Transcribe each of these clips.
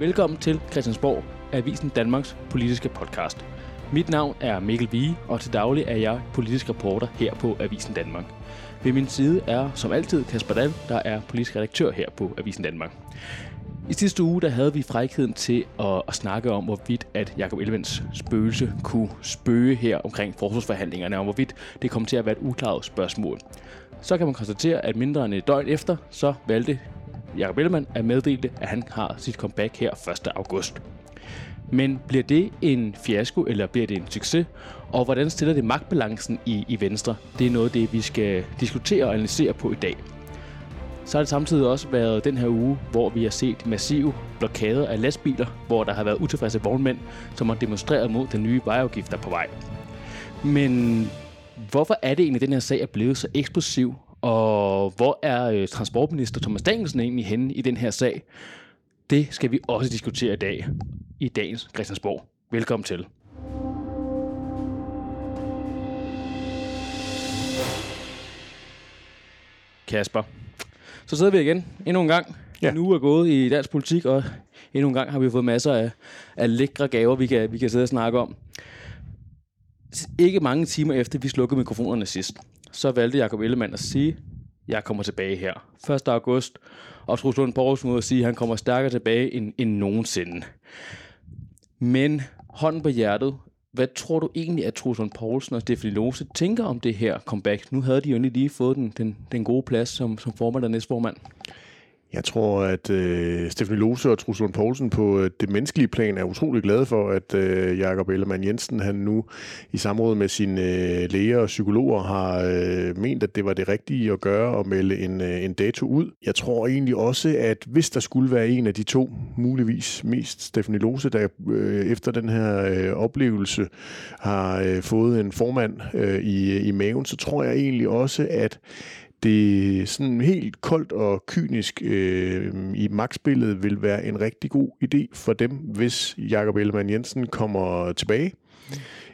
Velkommen til Christiansborg, Avisen Danmarks politiske podcast. Mit navn er Mikkel Vige, og til daglig er jeg politisk reporter her på Avisen Danmark. Ved min side er som altid Kasper Dahl, der er politisk redaktør her på Avisen Danmark. I sidste uge der havde vi frækheden til at, at snakke om, hvorvidt at Jakob Elvens spøgelse kunne spøge her omkring forsvarsforhandlingerne, og hvorvidt det kom til at være et uklaret spørgsmål. Så kan man konstatere, at mindre end et døgn efter, så valgte Jakob Ellemann at meddele, at han har sit comeback her 1. august. Men bliver det en fiasko, eller bliver det en succes? Og hvordan stiller det magtbalancen i, i Venstre? Det er noget af det, vi skal diskutere og analysere på i dag. Så har det samtidig også været den her uge, hvor vi har set massive blokader af lastbiler, hvor der har været utilfredse vognmænd, som har demonstreret mod den nye vejafgift, der på vej. Men hvorfor er det egentlig, at den her sag er blevet så eksplosiv? Og hvor er øh, transportminister Thomas Danielsen egentlig henne i den her sag? Det skal vi også diskutere i dag i dagens Christiansborg. Velkommen til. Kasper, så sidder vi igen endnu en gang. Ja. En uge er gået i dansk politik, og endnu en gang har vi fået masser af, af lækre gaver, vi kan, vi kan sidde og snakke om. Ikke mange timer efter, vi slukkede mikrofonerne sidst, så valgte Jacob Ellemann at sige, jeg kommer tilbage her. 1. august, og Truls Lund Poulsen at sige, at han kommer stærkere tilbage end, end nogensinde. Men hånden på hjertet, hvad tror du egentlig, at Truls Lund Poulsen og Stefanie Lose tænker om det her comeback? Nu havde de jo lige fået den, den, den gode plads som, som formand og næstformand. Jeg tror, at øh, Stefan Lose og Truslund Poulsen på øh, det menneskelige plan er utrolig glade for, at øh, Jakob Ellemann Jensen han nu i samråd med sine øh, læger og psykologer har øh, ment, at det var det rigtige at gøre og melde en, øh, en dato ud. Jeg tror egentlig også, at hvis der skulle være en af de to, muligvis mest Stefan Lose, der øh, efter den her øh, oplevelse har øh, fået en formand øh, i, i maven, så tror jeg egentlig også, at det sådan helt koldt og kynisk øh, i magtspillet vil være en rigtig god idé for dem, hvis Jakob Ellemann Jensen kommer tilbage.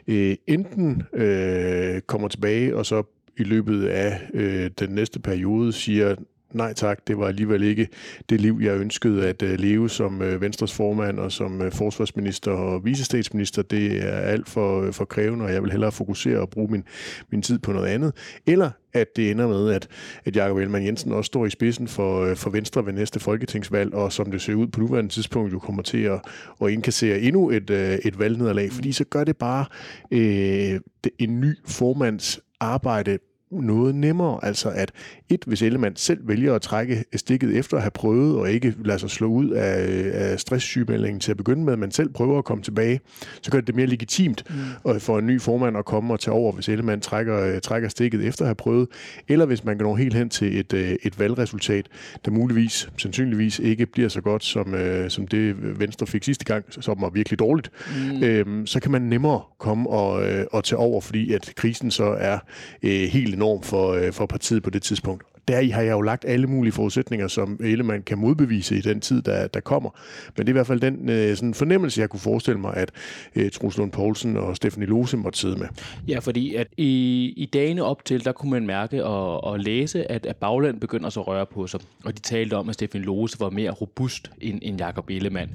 Øh, enten øh, kommer tilbage og så i løbet af øh, den næste periode siger, nej tak, det var alligevel ikke det liv, jeg ønskede at øh, leve som øh, Venstres formand og som øh, forsvarsminister og visestatsminister. Det er alt for, for krævende, og jeg vil hellere fokusere og bruge min, min tid på noget andet. Eller at det ender med, at, at Jakob Ellemann Jensen også står i spidsen for, for Venstre ved næste folketingsvalg, og som det ser ud på nuværende tidspunkt, jo kommer til at, at indkassere endnu et, et valgnederlag, fordi så gør det bare øh, en ny formands arbejde noget nemmere. Altså at et, hvis Ellemann selv vælger at trække stikket efter at have prøvet, og ikke lade sig slå ud af, af stresssygemeldingen til at begynde med, men selv prøver at komme tilbage, så gør det det mere legitimt mm. for en ny formand at komme og tage over, hvis Ellemann trækker, trækker stikket efter at have prøvet, eller hvis man kan nå helt hen til et, øh, et valgresultat, der muligvis, sandsynligvis ikke bliver så godt, som, øh, som det Venstre fik sidste gang, som var virkelig dårligt, mm. øhm, så kan man nemmere komme og, øh, og tage over, fordi at krisen så er øh, helt enorm for, øh, for partiet på det tidspunkt. Der I har jeg jo lagt alle mulige forudsætninger, som Ellemann kan modbevise i den tid, der, der kommer. Men det er i hvert fald den øh, sådan fornemmelse, jeg kunne forestille mig, at øh, Truls Lund Poulsen og Stefanie Lose måtte sidde med. Ja, fordi at i, i dagene op til, der kunne man mærke og, og læse, at, at bagland begynder så at røre på sig. Og de talte om, at Stefanie Lose var mere robust end, end Jakob Ellemann.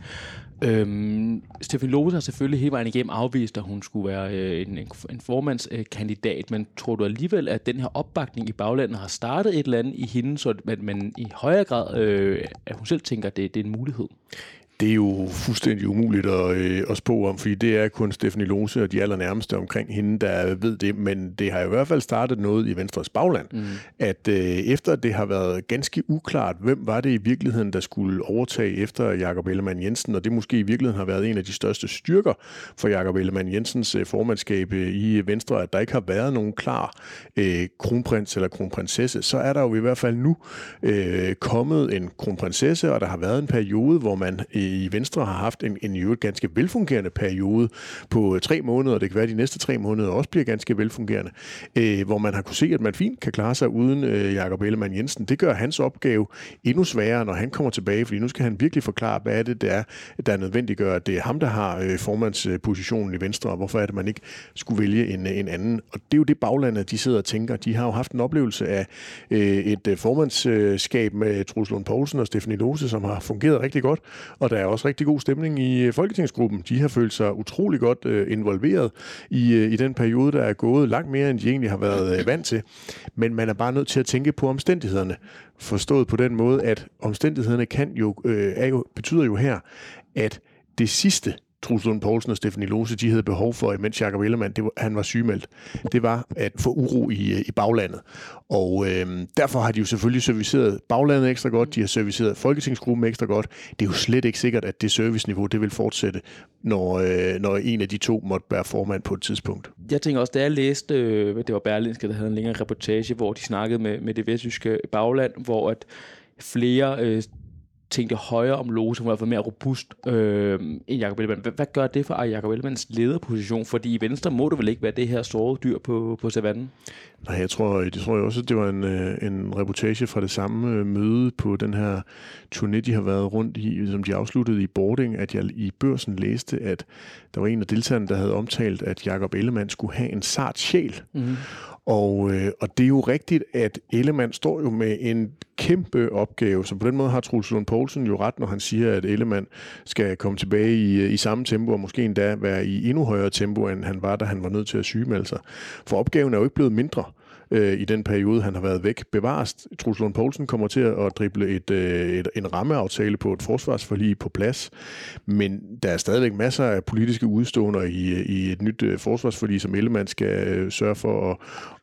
Øhm, Stefan Lose har selvfølgelig hele vejen igennem afvist, at hun skulle være øh, en, en formandskandidat, men tror du alligevel, at den her opbakning i baglandet har startet et eller andet i hende, så at man i højere grad, øh, at hun selv tænker, at det, det er en mulighed? Det er jo fuldstændig umuligt at, øh, at spå om, fordi det er kun Stephanie Lose og de allernærmeste omkring hende, der ved det. Men det har i hvert fald startet noget i Venstres bagland, mm. at øh, efter det har været ganske uklart, hvem var det i virkeligheden, der skulle overtage efter Jakob Ellemann Jensen, og det måske i virkeligheden har været en af de største styrker for Jakob Ellemann Jensens øh, formandskab øh, i Venstre, at der ikke har været nogen klar øh, kronprins eller kronprinsesse, så er der jo i hvert fald nu øh, kommet en kronprinsesse, og der har været en periode, hvor man øh, i Venstre har haft en, en jo ganske velfungerende periode på øh, tre måneder, det kan være, at de næste tre måneder også bliver ganske velfungerende, øh, hvor man har kunne se, at man fint kan klare sig uden øh, Jakob Ellemann Jensen. Det gør hans opgave endnu sværere, når han kommer tilbage, fordi nu skal han virkelig forklare, hvad er det, der er, der er nødvendigt at det er ham, der har øh, formandspositionen i Venstre, og hvorfor er det, man ikke skulle vælge en, en anden. Og det er jo det baglandet, de sidder og tænker. De har jo haft en oplevelse af øh, et øh, formandskab med Truls Lund Poulsen og Stefanie Lose, som har fungeret rigtig godt, og der er også rigtig god stemning i øh, Folketingsgruppen. De har følt sig utrolig godt øh, involveret i, øh, i den periode, der er gået langt mere, end de egentlig har været øh, vant til. Men man er bare nødt til at tænke på omstændighederne. Forstået på den måde, at omstændighederne kan jo, øh, er jo, betyder jo her, at det sidste, Truls Lund Poulsen og Stefanie Lose, de havde behov for, mens Jacob Ellemann, det var, han var sygemeldt, det var at få uro i, øh, i baglandet. Og øh, derfor har de jo selvfølgelig serviceret baglandet ekstra godt, de har serviceret Folketingsgruppen ekstra godt. Det er jo slet ikke sikkert, at det serviceniveau, det vil fortsætte, når, øh, når en af de to måtte være formand på et tidspunkt. Jeg tænker også, da jeg læste, øh, det var Berlinske, der havde en længere reportage, hvor de snakkede med, med det vestjyske bagland, hvor at flere øh, tænkte højere om Lose, hun var fald mere robust øh, end Jacob Ellemann. Hvad, hvad gør det for Jacob Ellemanns lederposition? Fordi i Venstre må du vel ikke være det her store dyr på, på savannen? Nej, jeg tror, jeg tror også, at det var en, øh, en reportage fra det samme øh, møde på den her turné, de har været rundt i, som de afsluttede i boarding, at jeg i børsen læste, at der var en af deltagerne, der havde omtalt, at Jacob Ellemann skulle have en sart sjæl. Mm. Og, øh, og det er jo rigtigt, at Ellemann står jo med en kæmpe opgave, så på den måde har Truls Lund Poulsen jo ret, når han siger, at Ellemann skal komme tilbage i, øh, i samme tempo, og måske endda være i endnu højere tempo, end han var, da han var nødt til at sygemelde sig. For opgaven er jo ikke blevet mindre øh, i den periode, han har været væk. Bevares, Truls Lund Poulsen kommer til at drible et, øh, et, en rammeaftale på et forsvarsforlig på plads, men der er stadigvæk masser af politiske udstående i, i et nyt øh, forsvarsforlig, som Ellemann skal øh, sørge for at,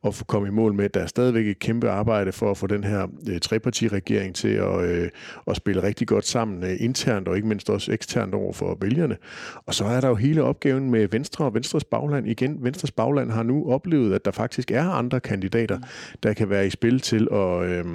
at få komme i mål med. Der er stadigvæk et kæmpe arbejde for at få den her øh, trepartiregering til at, øh, at spille rigtig godt sammen øh, internt og ikke mindst også eksternt over for vælgerne. Og så er der jo hele opgaven med Venstre og Venstres bagland. Igen, Venstres bagland har nu oplevet, at der faktisk er andre kandidater, der kan være i spil til at, øh,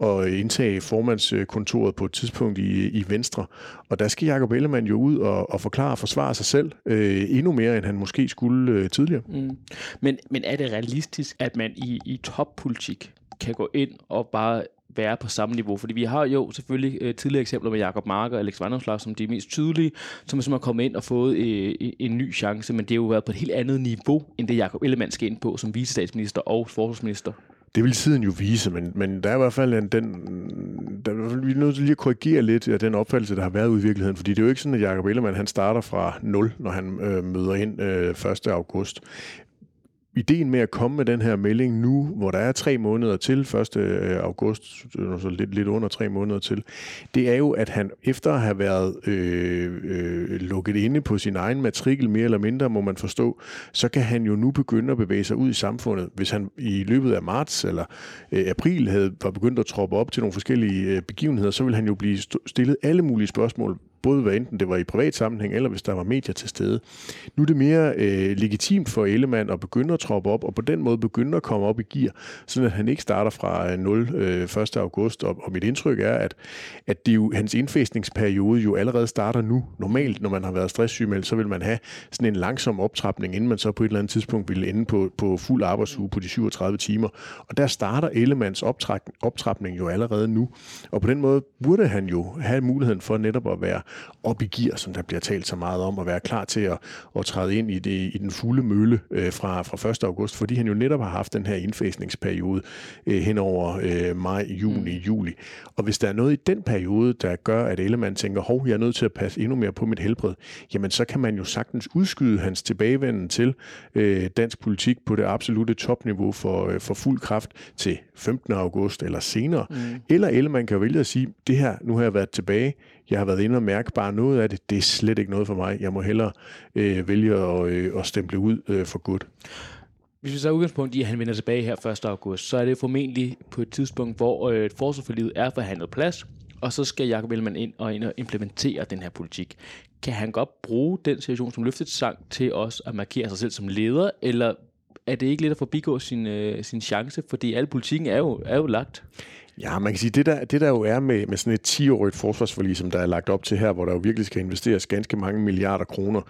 at indtage formandskontoret på et tidspunkt i, i Venstre. Og der skal Jacob Ellemann jo ud og, og forklare og forsvare sig selv øh, endnu mere, end han måske skulle øh, tidligere. Mm. Men, men er det realistisk, at man i, i toppolitik kan gå ind og bare være på samme niveau. Fordi vi har jo selvfølgelig øh, tidligere eksempler med Jakob Marker og Alex Vandomslag som de mest tydelige, som, som er kommet ind og fået øh, en ny chance, men det har jo været på et helt andet niveau, end det Jakob Ellemann skal ind på som vicestatsminister og forsvarsminister. Det vil tiden jo vise, men, men der er i hvert fald en, den, der, vi er nødt til lige at korrigere lidt af den opfattelse, der har været ude i virkeligheden, fordi det er jo ikke sådan, at Jacob Ellemann han starter fra 0, når han øh, møder ind øh, 1. august ideen med at komme med den her melding nu, hvor der er tre måneder til, 1. Øh, august, øh, så lidt, lidt under tre måneder til, det er jo, at han efter at have været øh, øh, lukket inde på sin egen matrikel, mere eller mindre, må man forstå, så kan han jo nu begynde at bevæge sig ud i samfundet. Hvis han i løbet af marts eller øh, april havde, var begyndt at troppe op til nogle forskellige øh, begivenheder, så vil han jo blive stillet alle mulige spørgsmål både hvad enten det var i privat sammenhæng, eller hvis der var medier til stede. Nu er det mere øh, legitimt for Ellemann at begynde at troppe op, og på den måde begynde at komme op i gear, så at han ikke starter fra 0 øh, 1. Øh, august. Og, og mit indtryk er, at, at det jo, hans indfæstningsperiode jo allerede starter nu. Normalt, når man har været stresssygemeldt, så vil man have sådan en langsom optrapning, inden man så på et eller andet tidspunkt vil ende på, på fuld arbejdsuge på de 37 timer. Og der starter Ellemanns optrapning jo allerede nu. Og på den måde burde han jo have muligheden for netop at være op i gear, som der bliver talt så meget om, at være klar til at, at træde ind i, det, i den fulde mølle øh, fra, fra 1. august, fordi han jo netop har haft den her indfæsningsperiode øh, hen over øh, maj, juni, mm. juli. Og hvis der er noget i den periode, der gør, at Ellemann tænker, hov, jeg er nødt til at passe endnu mere på mit helbred, jamen så kan man jo sagtens udskyde hans tilbagevenden til øh, dansk politik på det absolute topniveau for, øh, for fuld kraft til 15. august eller senere. Mm. Eller Ellemann kan jo vælge at sige, det her, nu har jeg været tilbage, jeg har været inde og mærke bare noget af det. Det er slet ikke noget for mig. Jeg må hellere øh, vælge at, øh, at stemple ud øh, for godt. Hvis vi så er udgangspunkt i, at han vender tilbage her 1. august, så er det formentlig på et tidspunkt, hvor øh, forsvarsforlivet er forhandlet plads, og så skal Jacob Ellemann ind og, ind og implementere den her politik. Kan han godt bruge den situation som løftet sang til os at markere sig selv som leder, eller er det ikke lidt at forbigå sin, øh, sin chance, fordi al politikken er jo, er jo lagt? Ja, man kan sige, det der, det der jo er med, med sådan et 10-årigt forsvarsforlig, som der er lagt op til her, hvor der jo virkelig skal investeres ganske mange milliarder kroner,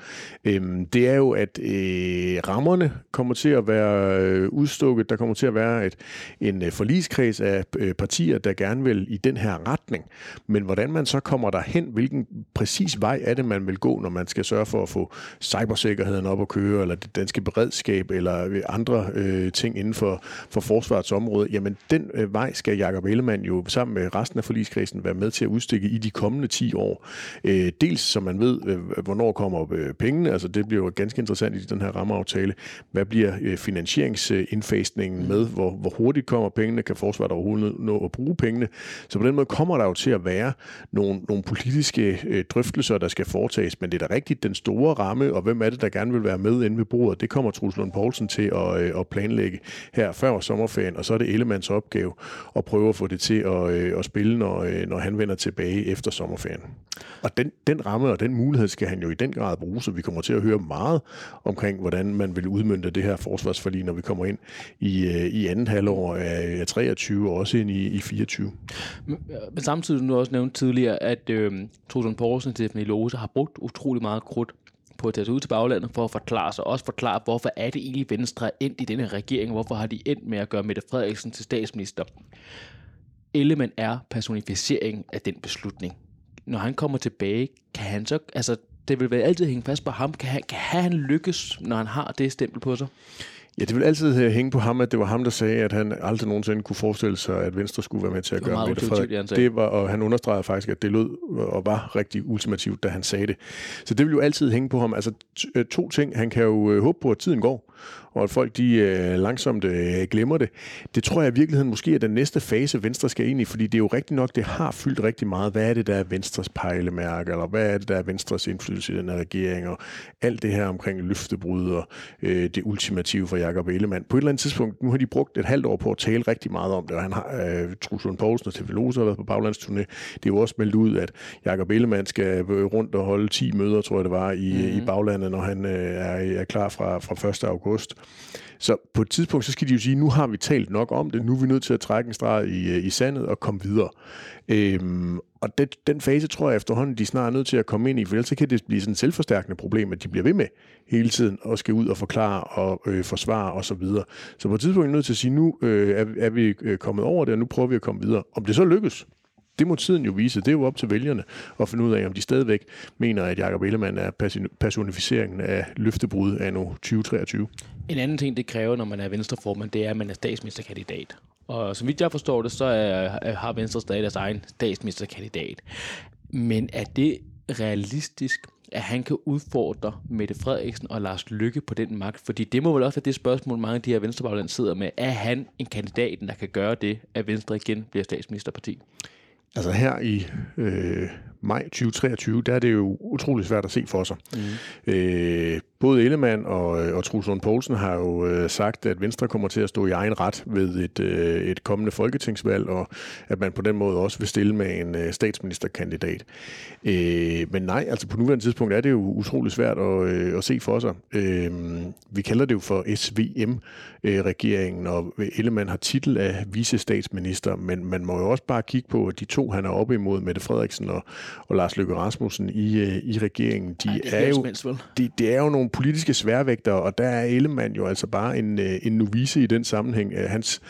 øhm, det er jo, at øh, rammerne kommer til at være øh, udstukket. Der kommer til at være et, en øh, forligskreds af øh, partier, der gerne vil i den her retning. Men hvordan man så kommer derhen, hvilken præcis vej er det, man vil gå, når man skal sørge for at få cybersikkerheden op at køre, eller det danske beredskab, eller andre øh, ting inden for, for forsvarets område, jamen den øh, vej skal Jacob Ellemann jo sammen med resten af forligskredsen være med til at udstikke i de kommende 10 år. Øh, dels så man ved, øh, hvornår kommer øh, pengene, altså det bliver jo ganske interessant i den her rammeaftale. Hvad bliver øh, finansieringsindfasningen med? Hvor, hvor hurtigt kommer pengene? Kan forsvaret overhovedet nå at bruge pengene? Så på den måde kommer der jo til at være nogle, nogle politiske øh, drøftelser, der skal foretages, men det er da rigtigt den store ramme, og hvem er det, der gerne vil være med inde ved bordet, det kommer Truls Lund Poulsen til at, øh, at planlægge her før sommerferien, og så er det Ellemanns opgave at prøve at få det til at, øh, at spille, når, øh, når han vender tilbage efter sommerferien. Og den, den ramme og den mulighed skal han jo i den grad bruge, så vi kommer til at høre meget omkring, hvordan man vil udmynde det her forsvarsforlig, når vi kommer ind i, øh, i anden halvår af, 23 og også ind i, i 24. Men, øh, men samtidig nu også nævnt tidligere, at øh, Trudson Poulsen og Stephanie Lose har brugt utrolig meget krudt på at tage sig ud til baglandet for at forklare sig, også forklare, hvorfor er det egentlig Venstre endt i denne regering, hvorfor har de endt med at gøre Mette Frederiksen til statsminister. Ellemann er personificering af den beslutning. Når han kommer tilbage, kan han så, altså det vil altid hænge fast på ham, kan han, kan han lykkes, når han har det stempel på sig? Ja, det vil altid øh, hænge på ham, at det var ham, der sagde, at han aldrig nogensinde kunne forestille sig, at Venstre skulle være med til at gøre Mette Frederik. Det var, og han understregede faktisk, at det lød og var rigtig ultimativt, da han sagde det. Så det vil jo altid hænge på ham. Altså øh, to ting. Han kan jo øh, håbe på, at tiden går og at folk de øh, langsomt øh, glemmer det. Det tror jeg i virkeligheden måske er den næste fase, Venstre skal ind i, fordi det er jo rigtigt nok, det har fyldt rigtig meget. Hvad er det, der er Venstres pejlemærke, eller hvad er det, der er Venstres indflydelse i den her regering, og alt det her omkring løftebrud og øh, det ultimative for Jakob Ellemann. På et eller andet tidspunkt, nu har de brugt et halvt år på at tale rigtig meget om det, og han har, øh, Truls Lund Poulsen og TV har været på baglandsturné. Det er jo også meldt ud, at Jakob Ellemann skal rundt og holde 10 møder, tror jeg det var, i, mm-hmm. i baglandet, når han øh, er, er klar fra, fra 1. august. Så på et tidspunkt, så skal de jo sige, nu har vi talt nok om det, nu er vi nødt til at trække en streg i, øh, i sandet og komme videre. Øhm, og det, den fase tror jeg efterhånden, de snart er nødt til at komme ind i, for ellers kan det blive sådan et selvforstærkende problem, at de bliver ved med hele tiden og skal ud og forklare og øh, forsvare osv. Så, videre. så på et tidspunkt er nødt til at sige, nu øh, er, er vi øh, kommet over det, og nu prøver vi at komme videre. Om det så lykkes, det må tiden jo vise. Det er jo op til vælgerne at finde ud af, om de stadigvæk mener, at Jacob Ellemann er personificeringen af løftebrud af nu 2023. En anden ting, det kræver, når man er venstreformand, det er, at man er statsministerkandidat. Og som vidt jeg forstår det, så er, har Venstre stadig deres egen statsministerkandidat. Men er det realistisk, at han kan udfordre Mette Frederiksen og Lars Lykke på den magt? Fordi det må vel også være det spørgsmål, mange af de her venstrebagland sidder med. Er han en kandidat, der kan gøre det, at Venstre igen bliver statsministerparti? Altså her i øh, maj 2023, der er det jo utrolig svært at se for sig. Mm. Øh, både Ellemann og, øh, og Truls Lund Poulsen har jo øh, sagt, at Venstre kommer til at stå i egen ret ved et, øh, et kommende folketingsvalg, og at man på den måde også vil stille med en øh, statsministerkandidat. Øh, men nej, altså på nuværende tidspunkt er det jo utrolig svært at, øh, at se for sig. Øh, vi kalder det jo for SVM-regeringen, og Ellemann har titel af vicestatsminister, men man må jo også bare kigge på, at de to, han er oppe imod, Mette Frederiksen og, og Lars Løkke Rasmussen i, øh, i regeringen, de Ej, det er, er jo, de, det er jo nogle politiske sværvægter, og der er Ellemann jo altså bare en, øh, en novice i den sammenhæng. Øh, hans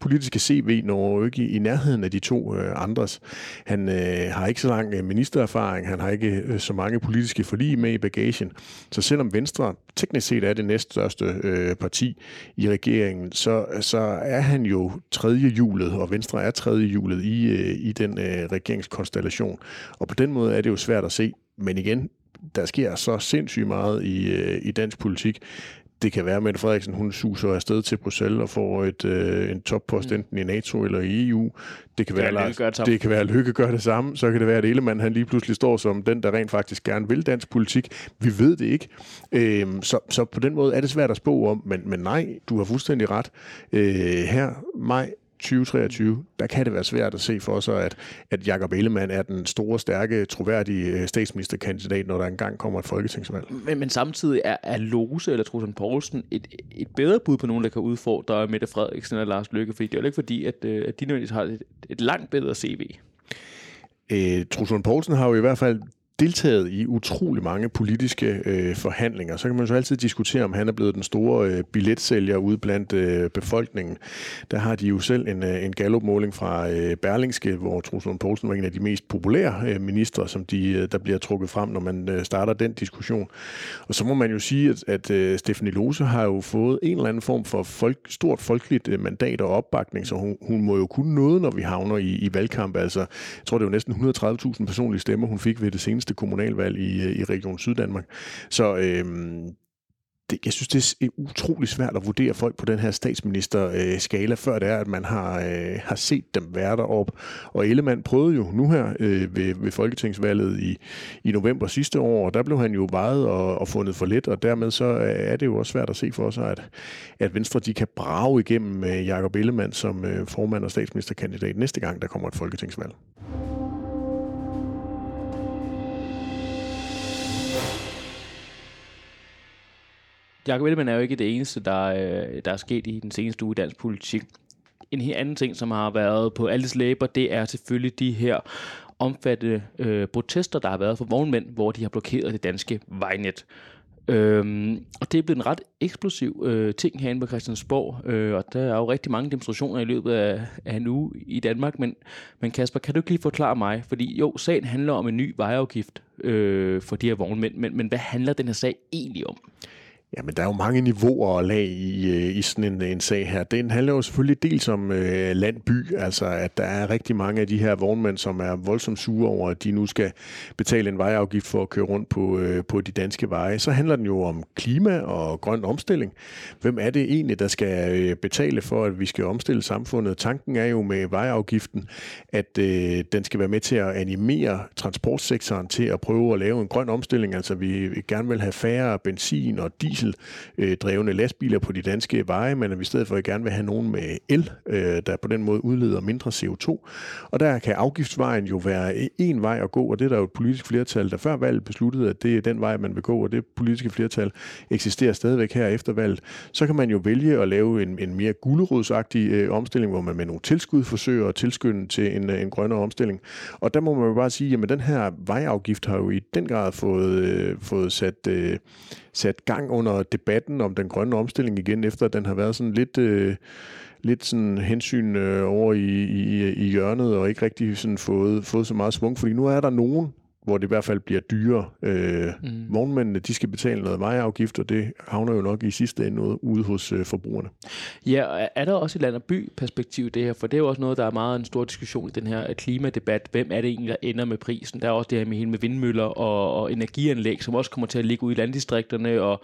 politiske CV når jo ikke i, nærheden af de to øh, andres. Han øh, har ikke så lang ministererfaring, han har ikke så mange politiske forlig med i bagagen. Så selvom Venstre teknisk set er det næststørste øh, parti i regeringen, så, så er han jo tredje hjulet, og Venstre er tredje hjulet i, øh, i den øh, regeringskonstellation. Og på den måde er det jo svært at se. Men igen, der sker så sindssygt meget i, øh, i dansk politik. Det kan være, at Mette Frederiksen hun suser afsted til Bruxelles og får et, øh, en toppost mm. enten i NATO eller i EU. Det kan, være, Lars, det, det kan være, at Lykke gør det samme. Så kan det være, at Ellemann han lige pludselig står som den, der rent faktisk gerne vil dansk politik. Vi ved det ikke. Øhm, så, så på den måde er det svært at spå om, men, men nej, du har fuldstændig ret. Øh, her, maj 2023, der kan det være svært at se for sig, at, at Jakob Ellemann er den store, stærke, troværdige øh, statsministerkandidat, når der engang kommer et folketingsvalg. Men, men samtidig er, er Lose eller Trusen Poulsen et, et bedre bud på nogen, der kan udfordre Mette Frederiksen eller Lars Løkke, fordi det er jo ikke fordi, at, øh, at de nødvendigvis har et, et langt bedre CV. Øh, Truslund Poulsen har jo i hvert fald deltaget i utrolig mange politiske øh, forhandlinger. Så kan man jo altid diskutere, om han er blevet den store øh, billetsælger ude blandt øh, befolkningen. Der har de jo selv en, øh, en gallopmåling fra øh, Berlingske, hvor Truslund Poulsen var en af de mest populære øh, ministre, som de, øh, der bliver trukket frem, når man øh, starter den diskussion. Og så må man jo sige, at, at øh, Stefanie Lose har jo fået en eller anden form for folk, stort folkeligt øh, mandat og opbakning, så hun, hun må jo kunne noget, når vi havner i, i valgkamp. Altså, jeg tror, det er jo næsten 130.000 personlige stemmer, hun fik ved det seneste kommunalvalg i, øh, i Region Syddanmark. Så øh, det, jeg synes, det er utrolig svært at vurdere folk på den her statsminister-skala, øh, før det er, at man har, øh, har set dem være deroppe. Og Ellemann prøvede jo nu her øh, ved, ved Folketingsvalget i, i november sidste år, og der blev han jo vejet og, og fundet for lidt, og dermed så øh, er det jo også svært at se for sig, at, at Venstre de kan brage igennem med Jakob Ellemann som øh, formand og statsministerkandidat næste gang, der kommer et folketingsvalg. Jakob Ellemann er jo ikke det eneste, der, øh, der er sket i den seneste uge i dansk politik. En helt anden ting, som har været på alles læber, det er selvfølgelig de her omfattende øh, protester, der har været for vognmænd, hvor de har blokeret det danske vejnet. Øhm, og det er blevet en ret eksplosiv øh, ting herinde på Christiansborg, øh, og der er jo rigtig mange demonstrationer i løbet af, af en uge i Danmark, men, men Kasper, kan du ikke lige forklare mig, fordi jo, sagen handler om en ny vejafgift øh, for de her vognmænd, men, men hvad handler den her sag egentlig om? Jamen, der er jo mange niveauer og lag i, øh, i sådan en, en sag her. Den handler jo selvfølgelig dels om øh, landby, altså at der er rigtig mange af de her vognmænd, som er voldsomt sure over, at de nu skal betale en vejafgift for at køre rundt på, øh, på de danske veje. Så handler den jo om klima og grøn omstilling. Hvem er det egentlig, der skal øh, betale for, at vi skal omstille samfundet? Tanken er jo med vejafgiften, at øh, den skal være med til at animere transportsektoren til at prøve at lave en grøn omstilling. Altså vi gerne vil have færre benzin og diesel dieseldrevne lastbiler på de danske veje, men at vi i stedet for gerne vil have nogen med el, øh, der på den måde udleder mindre CO2. Og der kan afgiftsvejen jo være en vej at gå, og det er der jo et politisk flertal, der før valget besluttede, at det er den vej, man vil gå, og det politiske flertal eksisterer stadigvæk her efter valget. Så kan man jo vælge at lave en, en mere gulerodsagtig øh, omstilling, hvor man med nogle tilskud forsøger at tilskynde til en, øh, en grønnere omstilling. Og der må man jo bare sige, at den her vejafgift har jo i den grad fået, øh, fået sat, øh, sat gang under debatten om den grønne omstilling igen, efter at den har været sådan lidt... Øh, lidt sådan hensyn øh, over i, i, i hjørnet, og ikke rigtig sådan fået, fået så meget svung, fordi nu er der nogen, hvor det i hvert fald bliver dyrere. Øh, mm. Vognmændene, de skal betale noget vejafgift, og det havner jo nok i sidste ende ude hos øh, forbrugerne. Ja, er der også et land- og by-perspektiv det her? For det er jo også noget, der er meget en stor diskussion i den her klimadebat. Hvem er det egentlig, der ender med prisen? Der er også det her med hele med vindmøller og, og energianlæg, som også kommer til at ligge ude i landdistrikterne, og,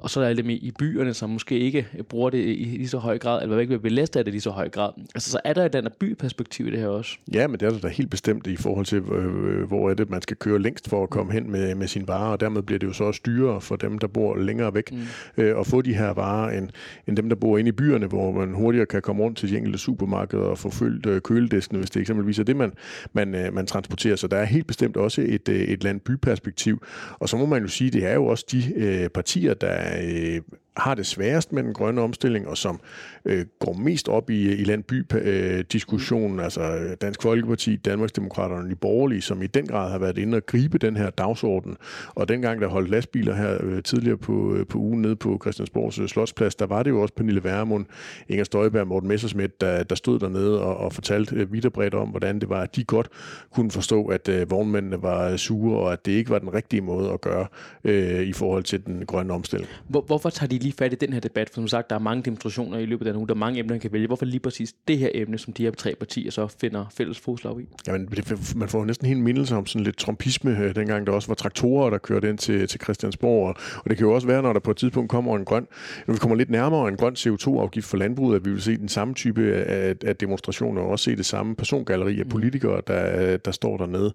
og så er det i byerne, som måske ikke bruger det i lige så høj grad, eller ikke vil belæste af det i lige så høj grad. Altså, så er der et andet byperspektiv i det her også. Ja, men det er der da helt bestemt i forhold til, øh, hvor er det, man skal køre længst for at komme hen med, med sine varer, og dermed bliver det jo så også dyrere for dem, der bor længere væk, mm. øh, at få de her varer, end, end dem, der bor inde i byerne, hvor man hurtigere kan komme rundt til de enkelte supermarkeder og få fyldt øh, kølediskene, hvis det eksempelvis er det, man, man, øh, man transporterer. Så der er helt bestemt også et, øh, et landbyperspektiv. Og så må man jo sige, det er jo også de øh, partier, der øh, har det sværest med den grønne omstilling, og som øh, går mest op i, i landby-diskussionen, øh, altså øh, Dansk Folkeparti, Danmarksdemokraterne og de borgerlige, som i den grad har været inde og gribe den her dagsorden. Og dengang, der holdt lastbiler her øh, tidligere på, øh, på ugen nede på Christiansborgs øh, Slotsplads, der var det jo også Pernille Værmund, Inger Støjberg og Morten Messersmith, der, der stod dernede og, og fortalte øh, vidt og bredt om, hvordan det var, at de godt kunne forstå, at øh, vognmændene var øh, sure, og at det ikke var den rigtige måde at gøre øh, i forhold til den grønne omstilling. Hvor, hvorfor tager de lige fat i den her debat? For som sagt, der er mange demonstrationer i løbet af den uge, der er mange emner, man kan vælge. Hvorfor lige præcis det her emne, som de her tre partier så finder fælles fodslag i? Jamen, det, man får næsten helt mindelse om sådan lidt trumpisme, øh, dengang der også var traktorer, der kørte ind til, til Christiansborg. Og, og det kan jo også være, når der på et tidspunkt kommer en grøn, når vi kommer lidt nærmere en grøn CO2-afgift for landbruget, at vi vil se den samme type af, af demonstrationer, og også se det samme persongalleri af mm. politikere, der, der står dernede.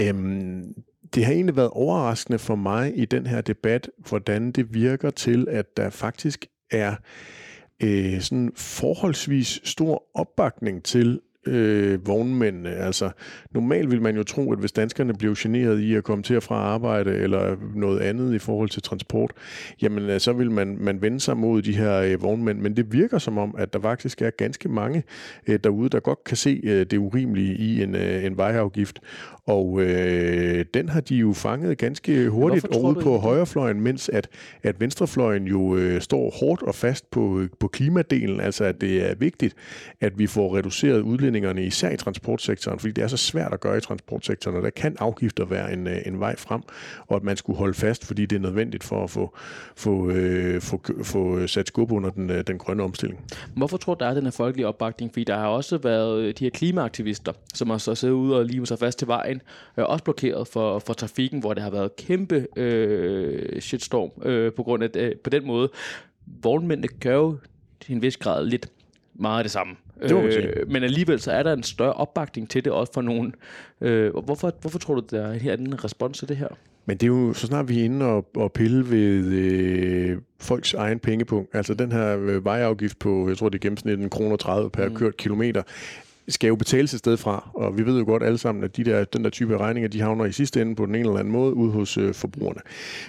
Øhm, det har egentlig været overraskende for mig i den her debat, hvordan det virker til, at der faktisk er øh, sådan forholdsvis stor opbakning til øh, vognmændene. Altså, normalt vil man jo tro, at hvis danskerne bliver generet i at komme til og fra arbejde eller noget andet i forhold til transport, jamen øh, så vil man, man vende sig mod de her øh, vognmænd. Men det virker som om, at der faktisk er ganske mange øh, derude, der godt kan se øh, det urimelige i en, øh, en vejafgift. Og øh, den har de jo fanget ganske hurtigt ude på højrefløjen, mens at, at venstrefløjen jo øh, står hårdt og fast på, på klimadelen, altså at det er vigtigt, at vi får reduceret udledningerne, især i transportsektoren, fordi det er så svært at gøre i transportsektoren, og der kan afgifter være en, øh, en vej frem, og at man skulle holde fast, fordi det er nødvendigt for at få, få, øh, få, få sat skub under den, øh, den grønne omstilling. Hvorfor tror du, der er den her folkelige opbakning? Fordi der har også været øh, de her klimaaktivister, som har så siddet ude og lige sig fast til vejen, øh, også blokeret for, for trafikken, hvor det har været kæmpe øh, shitstorm øh, på grund af øh, på den måde. Vognmændene gør jo til en vis grad lidt meget af det samme. Det må man sige. Øh, men alligevel så er der en større opbakning til det også for nogen. Øh, hvorfor, hvorfor tror du, der er en respons til det her? Men det er jo, så snart vi er inde og, og pille ved øh, folks egen pengepunkt, altså den her øh, vejafgift på, jeg tror det er gennemsnit 1 kroner 30 per mm. kørt kilometer, skal jo betales et sted fra, og vi ved jo godt alle sammen, at de der, den der type regninger, de havner i sidste ende på den ene eller anden måde ude hos øh, forbrugerne.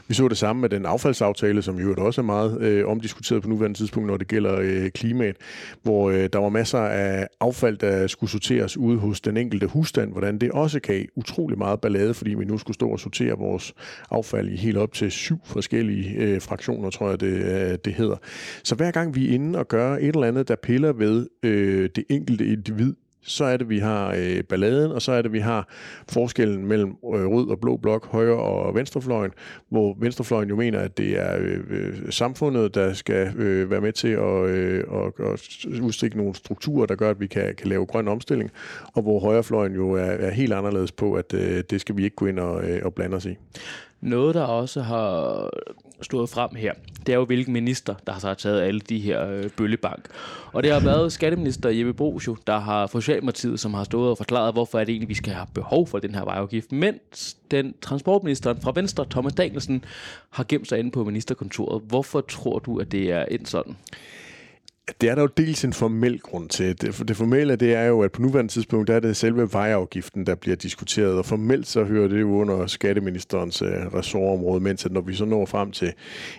Vi så det samme med den affaldsaftale, som jo også er meget øh, omdiskuteret på nuværende tidspunkt, når det gælder øh, klimaet, hvor øh, der var masser af affald, der skulle sorteres ude hos den enkelte husstand, hvordan det også kan utrolig meget ballade, fordi vi nu skulle stå og sortere vores affald i helt op til syv forskellige øh, fraktioner, tror jeg det, øh, det hedder. Så hver gang vi er inde og gør et eller andet, der piller ved øh, det enkelte individ, så er det, vi har øh, balladen, og så er det, vi har forskellen mellem øh, rød og blå blok, højre og venstrefløjen, hvor venstrefløjen jo mener, at det er øh, øh samfundet, der skal øh, være med til at, øh, og, og udstikke nogle strukturer, der gør, at vi kan, kan lave grøn omstilling, og hvor højrefløjen jo er, er helt anderledes på, at øh, det skal vi ikke gå ind og, øh, og blande os i. Noget, der også har stået frem her, det er jo, hvilken minister, der har så taget alle de her øh, bøllebank. Og det har været skatteminister Jeppe Brugs jo, der har for Socialdemokratiet, som har stået og forklaret, hvorfor er det egentlig, vi skal have behov for den her vejafgift. Mens den transportministeren fra Venstre, Thomas Danielsen, har gemt sig inde på ministerkontoret. Hvorfor tror du, at det er endt sådan? Det er der jo dels en formel grund til. Det, det formelle det er jo, at på nuværende tidspunkt der er det selve vejafgiften, der bliver diskuteret, og formelt så hører det jo under skatteministerens øh, ressortområde, mens at når vi så når frem til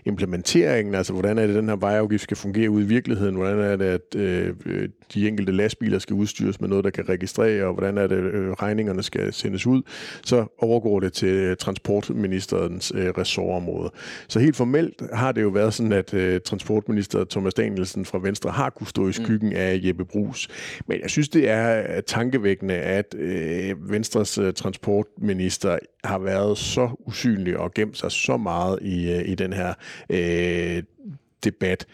implementeringen, altså hvordan er det, den her vejafgift skal fungere ud i virkeligheden, hvordan er det, at øh, øh, de enkelte lastbiler skal udstyres med noget, der kan registrere, og hvordan er det, øh, regningerne skal sendes ud, så overgår det til transportministerens øh, ressortområde. Så helt formelt har det jo været sådan, at øh, transportminister Thomas Danielsen fra Venstre har kunne stå i mm. skyggen af Jeppe Brugs. Men jeg synes, det er tankevækkende, at øh, Venstres øh, transportminister har været så usynlig og gemt sig så meget i, øh, i den her øh, debat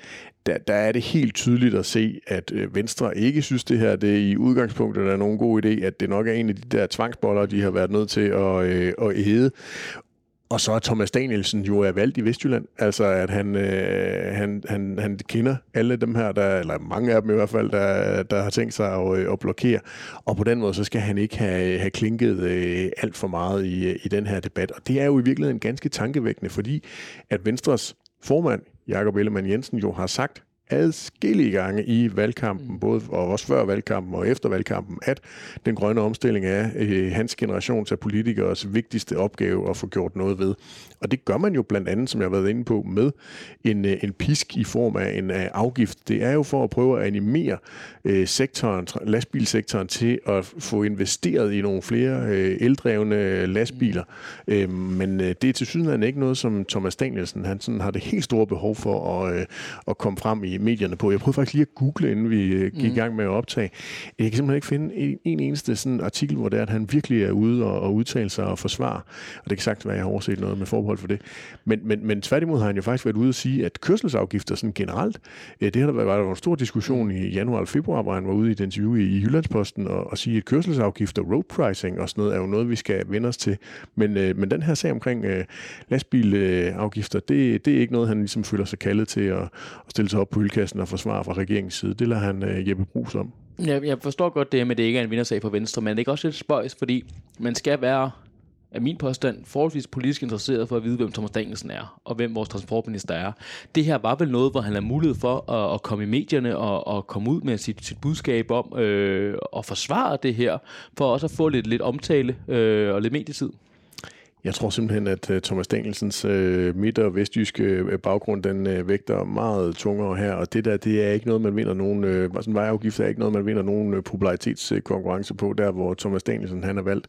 der, der er det helt tydeligt at se, at øh, Venstre ikke synes det her, det er i udgangspunktet er nogen god idé, at det nok er en af de der tvangsboller, de har været nødt til at, øh, at æde. Og så er Thomas Danielsen jo er valgt i Vestjylland, altså at han, øh, han, han, han kender alle dem her, der, eller mange af dem i hvert fald, der, der har tænkt sig at, øh, at blokere. Og på den måde, så skal han ikke have, have klinket øh, alt for meget i, øh, i den her debat. Og det er jo i virkeligheden ganske tankevækkende, fordi at Venstres formand, Jakob Ellemann Jensen, jo har sagt adskillige gange i valgkampen, mm. både og også før valgkampen og efter valgkampen, at den grønne omstilling er øh, hans generations af politikers vigtigste opgave at få gjort noget ved. Og det gør man jo blandt andet, som jeg har været inde på, med en, øh, en pisk i form af en uh, afgift. Det er jo for at prøve at animere øh, sektoren, lastbilsektoren til at få investeret i nogle flere øh, eldrevne lastbiler. Mm. Øh, men øh, det er til synligheden ikke noget, som Thomas Danielsen han sådan har det helt store behov for at, øh, at komme frem i medierne på. Jeg prøvede faktisk lige at google, inden vi øh, gik mm. i gang med at optage. Jeg kan simpelthen ikke finde en, en eneste sådan artikel, hvor det er, at han virkelig er ude og, og udtale sig og forsvare. Og det kan sagt være, at jeg har overset noget med forbehold for det. Men, men, men tværtimod har han jo faktisk været ude og sige, at kørselsafgifter sådan generelt, øh, det har der været, var der en stor diskussion i januar og februar, hvor han var ude i et interview i, i Jyllandsposten og, og sige, at kørselsafgifter, road pricing og sådan noget, er jo noget, vi skal vende os til. Men, øh, men den her sag omkring øh, lastbilafgifter, det, det er ikke noget, han ligesom føler sig kaldet til at, at stille sig op på hyldkassen og forsvare fra regeringens side. Det lader han øh, Jeppe Brugs om. Ja, jeg forstår godt det med, at det ikke er en vindersag for Venstre, men det er ikke også lidt spøjs, fordi man skal være er min påstand, forholdsvis politisk interesseret for at vide, hvem Thomas Danielsen er, og hvem vores transportminister er. Det her var vel noget, hvor han har mulighed for at, at komme i medierne og, og komme ud med sit, sit budskab om øh, at forsvare det her, for også at få lidt, lidt omtale øh, og lidt medietid. Jeg tror simpelthen, at uh, Thomas Danielsens uh, midt- og vestjyske uh, baggrund, den uh, vægter meget tungere her, og det der, det er ikke noget, man vinder nogen, uh, sådan vejafgift er ikke noget, man vinder nogen uh, popularitetskonkurrence på, der hvor Thomas Danielsen han er valgt.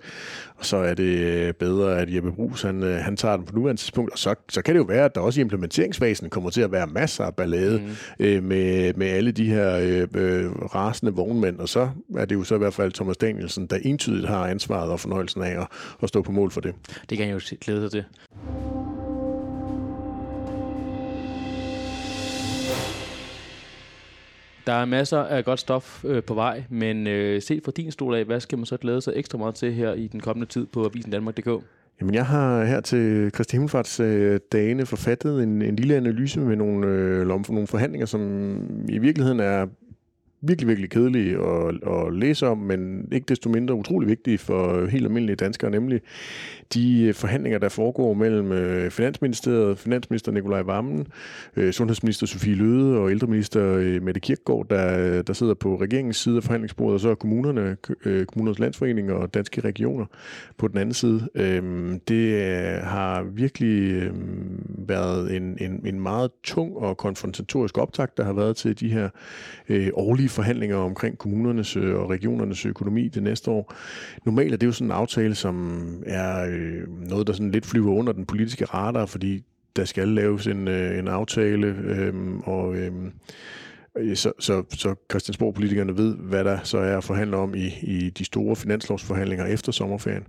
Og så er det uh, bedre, at Jeppe Brugs, han, uh, han tager den på nuværende tidspunkt, og så, så kan det jo være, at der også i implementeringsfasen kommer til at være masser af ballade mm. uh, med, med alle de her uh, rasende vognmænd, og så er det jo så i hvert fald Thomas Danielsen, der entydigt har ansvaret og fornøjelsen af at, at stå på mål for det. Det kan jeg jo glæde sig til. Der er masser af godt stof øh, på vej, men øh, set fra din stol af, hvad skal man så glæde sig ekstra meget til her i den kommende tid på Avisen Danmark.dk? Jamen, jeg har her til Kristi Himmelfarts øh, dagene forfattet en, en lille analyse med nogle, øh, nogle forhandlinger, som i virkeligheden er virkelig, virkelig kedelige at, at læse om, men ikke desto mindre utrolig vigtige for helt almindelige danskere, nemlig de forhandlinger, der foregår mellem øh, Finansministeriet, Finansminister Nikolaj Vammen, øh, Sundhedsminister Sofie Løde og ældreminister øh, Mette Kirkgaard, der, der sidder på regeringens side af forhandlingsbordet, og så er kommunerne, kommunernes landsforening og danske regioner på den anden side. Det har virkelig været en, en, en meget tung og konfrontatorisk optakt, der har været til de her årlige forhandlinger omkring kommunernes øh, og regionernes økonomi det næste år. Normalt er det jo sådan en aftale, som er øh, noget, der sådan lidt flyver under den politiske radar, fordi der skal laves en, øh, en aftale, øh, og øh, Øh, så, så, så Christiansborg-politikerne ved, hvad der så er at forhandle om i, i de store finanslovsforhandlinger efter sommerferien.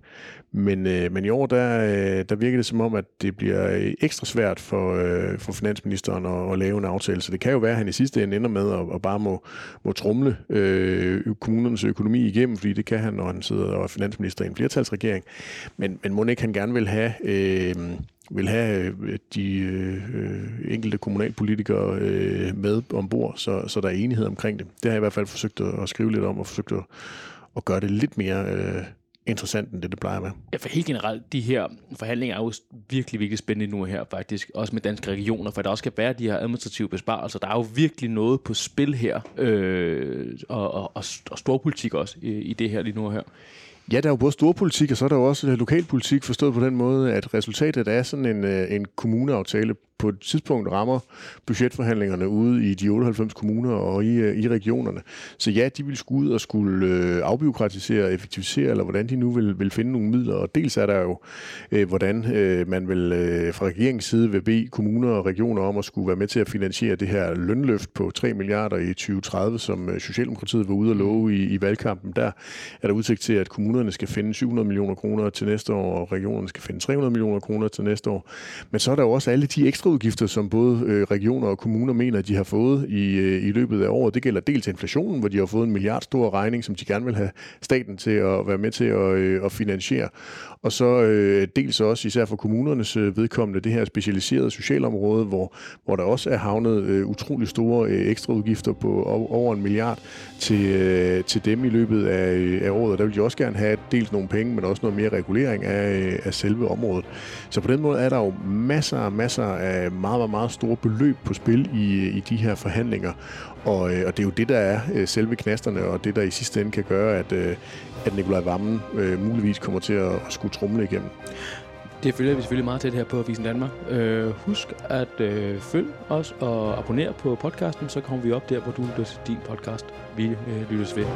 Men, øh, men i år, der, øh, der virker det som om, at det bliver øh, ekstra svært for, øh, for finansministeren at, at lave en aftale. Så det kan jo være, at han i sidste ende ender med at, at bare må, må trumle øh, kommunernes økonomi igennem, fordi det kan han, når han sidder og er finansminister i en flertalsregering. Men, men må ikke han gerne vil have... Øh, vil have øh, de øh, enkelte kommunalpolitikere øh, med ombord, så, så der er enighed omkring det. Det har jeg i hvert fald forsøgt at, at skrive lidt om, og forsøgt at, at gøre det lidt mere øh, interessant, end det, det plejer at være. Ja, for helt generelt, de her forhandlinger er jo virkelig, virkelig spændende nu her faktisk, også med danske regioner, for der også skal være de her administrative besparelser. Der er jo virkelig noget på spil her, øh, og, og, og, og storpolitik også i, i det her lige nu her. Ja, der er jo både storpolitik, og så er der jo også øh, lokalpolitik, forstået på den måde, at resultatet er sådan en, øh, en kommuneaftale på et tidspunkt rammer budgetforhandlingerne ude i de 98 kommuner og i, øh, i regionerne. Så ja, de vil skulle ud og skulle øh, afbiokratisere og effektivisere, eller hvordan de nu vil, vil finde nogle midler. Og dels er der jo, øh, hvordan øh, man vil øh, fra regeringens side vil bede kommuner og regioner om at skulle være med til at finansiere det her lønløft på 3 milliarder i 2030, som øh, Socialdemokratiet var ude at love i, i valgkampen. Der er der udsigt til, at kommunerne skal finde 700 millioner kroner til næste år, og regionerne skal finde 300 millioner kroner til næste år. Men så er der jo også alle de ekstra ekstraudgifter, som både øh, regioner og kommuner mener, de har fået i, øh, i løbet af året. Det gælder dels inflationen, hvor de har fået en milliard stor regning, som de gerne vil have staten til at være med til at, øh, at finansiere. Og så øh, dels også, især for kommunernes øh, vedkommende, det her specialiserede socialområde, hvor, hvor der også er havnet øh, utrolig store øh, ekstraudgifter på over en milliard til, øh, til dem i løbet af, øh, af året. Der vil de også gerne have dels nogle penge, men også noget mere regulering af, øh, af selve området. Så på den måde er der jo masser og masser af meget, meget, meget store beløb på spil i, i de her forhandlinger. Og, øh, og det er jo det, der er øh, selve knasterne, og det, der i sidste ende kan gøre, at, øh, at Nikolaj Vammen øh, muligvis kommer til at, at skulle trumle igennem. Det følger vi selvfølgelig meget tæt her på Avisen Danmark. Øh, husk at øh, følg os og abonnere på podcasten, så kommer vi op der, hvor du lytter til din podcast. Vi øh, lyttes ved.